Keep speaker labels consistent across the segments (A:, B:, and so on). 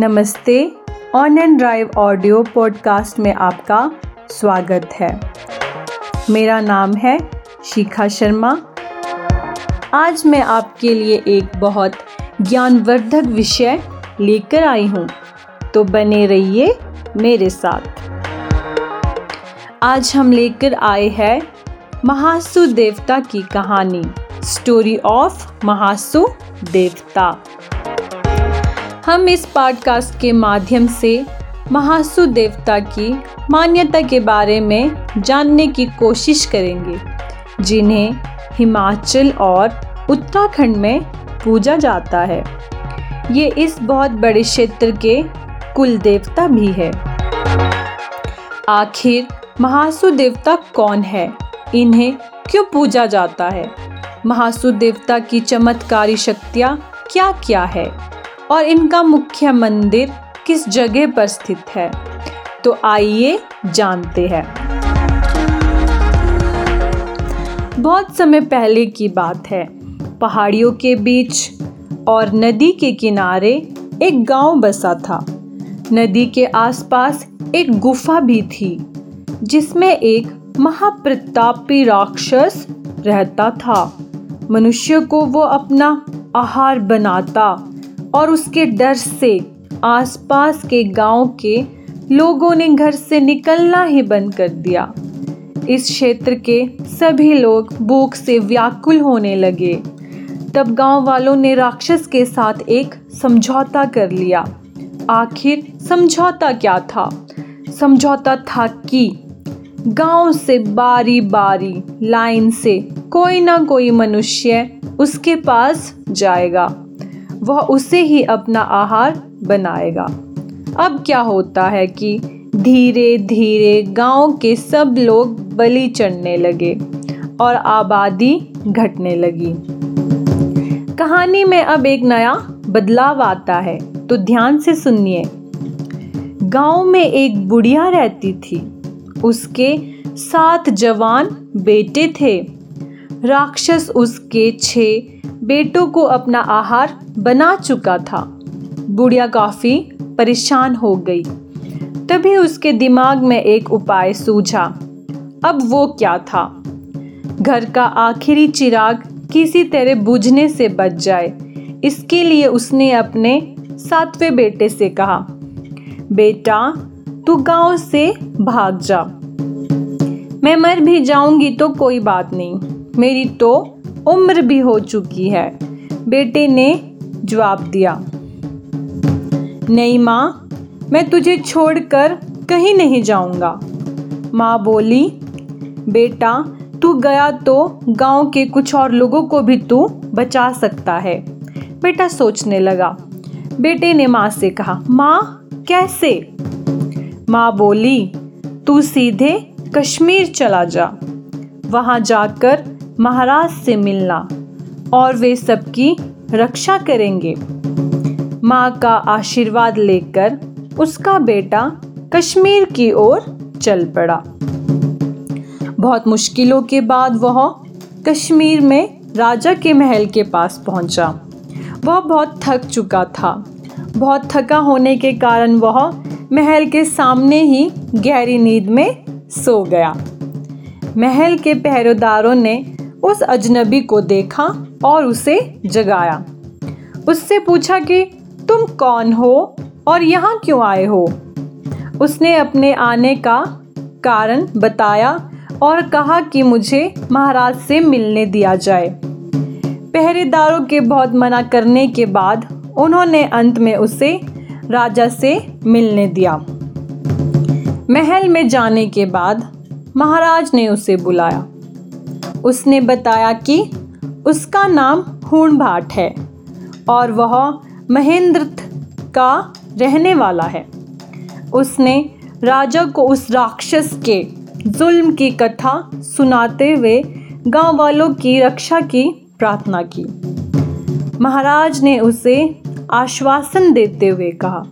A: नमस्ते on and drive audio podcast में आपका स्वागत है। मेरा नाम है शिखा शर्मा। आज मैं आपके लिए एक बहुत ज्ञानवर्धक विषय लेकर आई हूँ तो बने रहिए मेरे साथ। आज हम लेकर आए हैं महासु देवता की कहानी स्टोरी ऑफ़ महासु देवता। हम इस पॉडकास्ट के माध्यम से महासु देवता की मान्यता के बारे में जानने की कोशिश करेंगे, जिन्हें हिमाचल और उत्तराखंड में पूजा जाता है। ये इस बहुत बड़े क्षेत्र के कुल देवता भी है। आखिर महासु देवता कौन है? इन्हें क्यों पूजा जाता है? महासु देवता की चमत्कारी शक्तियाँ क्या क्या है? और इनका मुख्य मंदिर किस जगह पर स्थित है? तो आइए जानते हैं। बहुत समय पहले की बात है। पहाड़ियों के बीच और नदी के किनारे एक गाँव बसा था। नदी के आसपास एक गुफा भी थी, जिसमें एक महाप्रतापी राक्षस रहता था। मनुष्य को वो अपना आहार बनाता और उसके डर से आसपास के गाँव के लोगों ने घर से निकलना ही बंद कर दिया। इस क्षेत्र के सभी लोग भूख से व्याकुल होने लगे। तब गाँव वालों ने राक्षस के साथ एक समझौता कर लिया। आखिर समझौता क्या था? समझौता था कि गाँव से बारी बारी लाइन से कोई ना कोई मनुष्य उसके पास जाएगा। वह उसे ही अपना आहार बनाएगा। अब क्या होता है कि धीरे धीरे गाँव के सब लोग बलि चढ़ने लगे और आबादी घटने लगी। कहानी में अब एक नया बदलाव आता है तो ध्यान से सुनिए। गाँव में एक बुढ़िया रहती थी। उसके सात जवान बेटे थे। राक्षस उसके छह बेटों को अपना आहार बना चुका था। बुढ़िया काफ़ी परेशान हो गई। तभी उसके दिमाग में एक उपाय सूझा। अब वो क्या था? घर का आखिरी चिराग किसी तरह बुझने से बच जाए। इसके लिए उसने अपने सातवें बेटे से कहा, बेटा, तू गाँव से भाग जा। मैं मर भी जाऊँगी तो कोई बात नहीं। मेरी तो उम्र भी हो चुकी है। बेटे ने जवाब दिया, नहीं माँ, मैं तुझे छोड़कर कहीं नहीं जाऊँगा। माँ बोली, बेटा, तू गया तो गाँव के कुछ और लोगों को भी तू बचा सकता है। बेटा सोचने लगा। बेटे ने माँ से कहा, माँ, कैसे? माँ बोली, तू सीधे कश्मीर चला जा। वहाँ जाकर महाराज से मिलना और वे सबकी रक्षा करेंगे। माँ का आशीर्वाद लेकर उसका बेटा कश्मीर की ओर चल पड़ा। बहुत मुश्किलों के बाद वह कश्मीर में राजा के महल के पास पहुँचा। वह बहुत थक चुका था। बहुत थका होने के कारण वह महल के सामने ही गहरी नींद में सो गया। महल के पहरेदारों ने उस अजनबी को देखा और उसे जगाया। उससे पूछा कि, तुम कौन हो और यहाँ क्यों आए हो? उसने अपने आने का कारण बताया और कहा कि मुझे महाराज से मिलने दिया जाए। पहरेदारों के बहुत मना करने के बाद उन्होंने अंत में उसे राजा से मिलने दिया। महल में जाने के बाद महाराज ने उसे बुलाया। उसने बताया कि उसका नाम हूण भाट है और वह महेंद्र का रहने वाला है। उसने राजा को उस राक्षस के जुल्म की कथा सुनाते हुए गाँव वालों की रक्षा की प्रार्थना की। महाराज ने उसे आश्वासन देते हुए कहा,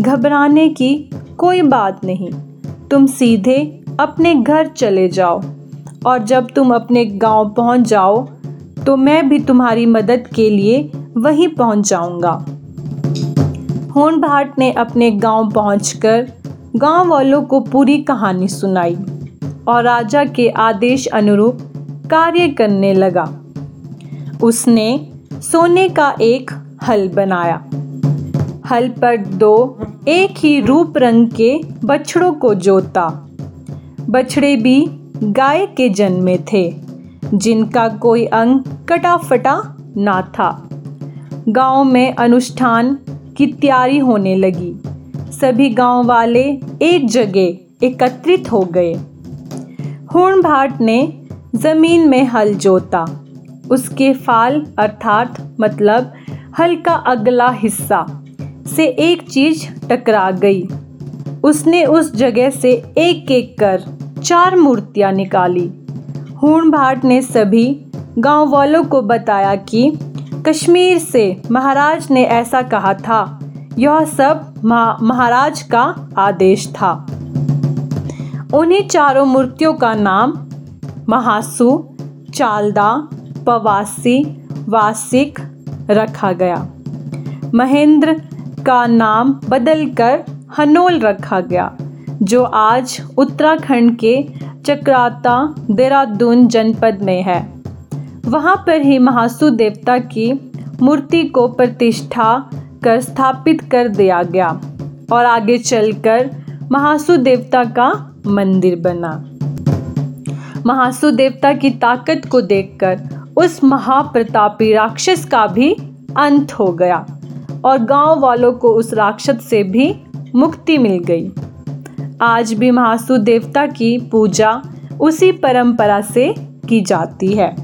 A: घबराने की कोई बात नहीं, तुम सीधे अपने घर चले जाओ। और जब तुम अपने गाँव पहुँच जाओ तो मैं भी तुम्हारी मदद के लिए वहीं पहुँच जाऊँगा। होन भाट ने अपने गाँव पहुंचकर गाँव वालों को पूरी कहानी सुनाई और राजा के आदेश अनुरूप कार्य करने लगा। उसने सोने का एक हल बनाया। हल पर दो एक ही रूप रंग के बछड़ों को जोता। बछड़े भी गाय के जन्मे थे, जिनका कोई अंग कटा फटा ना था। गाँव में अनुष्ठान की तैयारी होने लगी। सभी गाँव वाले एक जगह एकत्रित हो गए। हुण भाट ने ज़मीन में हल जोता। उसके फाल अर्थात मतलब हल का अगला हिस्सा से एक चीज़ टकरा गई। उसने उस जगह से एक एक कर चार मूर्तियाँ निकाली। हूण भाट ने सभी गाँव वालों को बताया कि कश्मीर से महाराज ने ऐसा कहा था। यह सब महाराज का आदेश था। उन्हीं चारों मूर्तियों का नाम महासु, चालदा, पवासी, वासिक रखा गया। महेंद्र का नाम बदलकर हनोल रखा गया। जो आज उत्तराखंड के चक्राता देहरादून जनपद में है। वहाँ पर ही महासु देवता की मूर्ति को प्रतिष्ठा कर स्थापित कर दिया गया और आगे चलकर महासु देवता का मंदिर बना। महासु देवता की ताकत को देखकर उस महाप्रतापी राक्षस का भी अंत हो गया और गाँव वालों को उस राक्षस से भी मुक्ति मिल गई। आज भी महासु देवता की पूजा उसी परंपरा से की जाती है।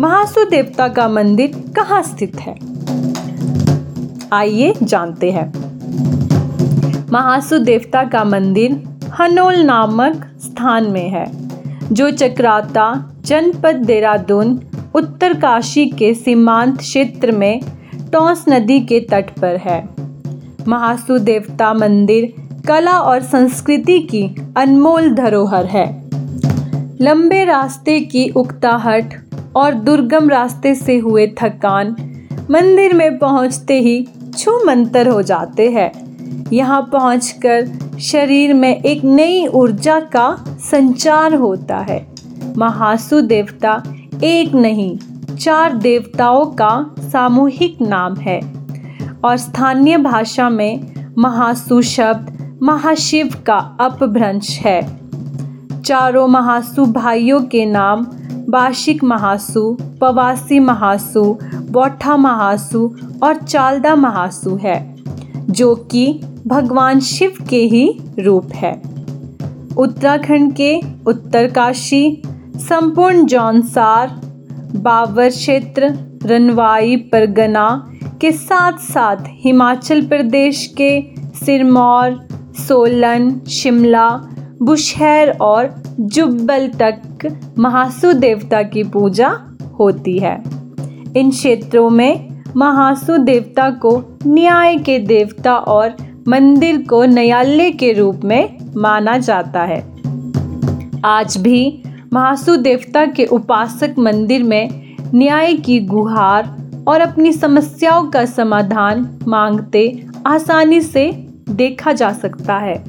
A: महासु देवता का मंदिर कहाँ स्थित है? आइए जानते हैं। महासु देवता का मंदिर हनोल नामक स्थान में है, जो चक्राता जनपद देहरादून, उत्तरकाशी के सीमांत क्षेत्र में टोंस नदी के तट पर है। महासु देवता मंदिर कला और संस्कृति की अनमोल धरोहर है। लंबे रास्ते की उकताहट और दुर्गम रास्ते से हुए थकान मंदिर में पहुँचते ही छू मंतर हो जाते हैं। यहाँ पहुंचकर शरीर में एक नई ऊर्जा का संचार होता है। महासु देवता एक नहीं, चार देवताओं का सामूहिक नाम है। और स्थानीय भाषा में महासु शब्द महाशिव का अपभ्रंश है। चारों महासु भाइयों के नाम वार्षिक महासु, पवासी महासु बौठा महासु और चालदा महासु है, जो कि भगवान शिव के ही रूप है। उत्तराखंड के उत्तरकाशी, संपूर्ण जौनसार, बाबर क्षेत्र, रनवाई, परगना के साथ साथ हिमाचल प्रदेश के सिरमौर सोलन, शिमला बुशहर और जुब्बल तक महासु देवता की पूजा होती है। इन क्षेत्रों में महासु देवता को न्याय के देवता और मंदिर को न्यायालय के रूप में माना जाता है। आज भी महासु देवता के उपासक मंदिर में न्याय की गुहार और अपनी समस्याओं का समाधान मांगते आसानी से देखा जा सकता है।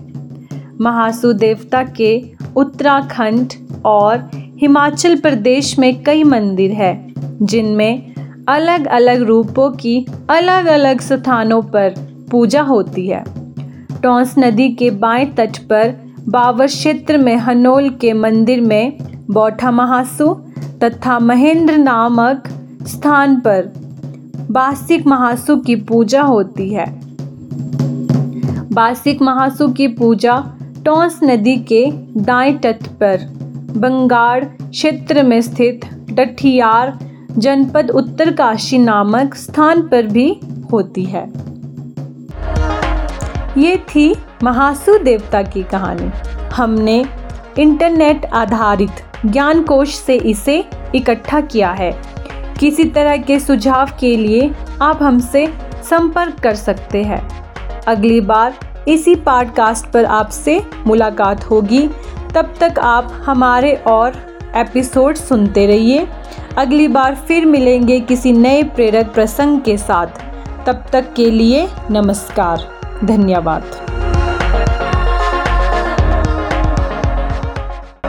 A: महासु देवता के उत्तराखंड और हिमाचल प्रदेश में कई मंदिर हैं, जिनमें अलग अलग रूपों की अलग अलग स्थानों पर पूजा होती है। टोंस नदी के बाएँ तट पर बावर क्षेत्र में हनोल के मंदिर में बौठा महासु तथा महेंद्र नामक स्थान पर बासिक महासु की पूजा होती है। बासिक महासु की पूजा टोंस नदी के दाएँ तट पर बंगाड़ क्षेत्र में स्थित डठियार जनपद उत्तरकाशी नामक स्थान पर भी होती है। ये थी महासु देवता की कहानी। हमने इंटरनेट आधारित ज्ञान कोश से इसे इकट्ठा किया है। किसी तरह के सुझाव के लिए आप हमसे संपर्क कर सकते हैं। अगली बार इसी पॉडकास्ट पर आपसे मुलाकात होगी। तब तक आप हमारे और एपिसोड सुनते रहिए। अगली बार फिर मिलेंगे किसी नए प्रेरक प्रसंग के साथ। तब तक के लिए नमस्कार। धन्यवाद।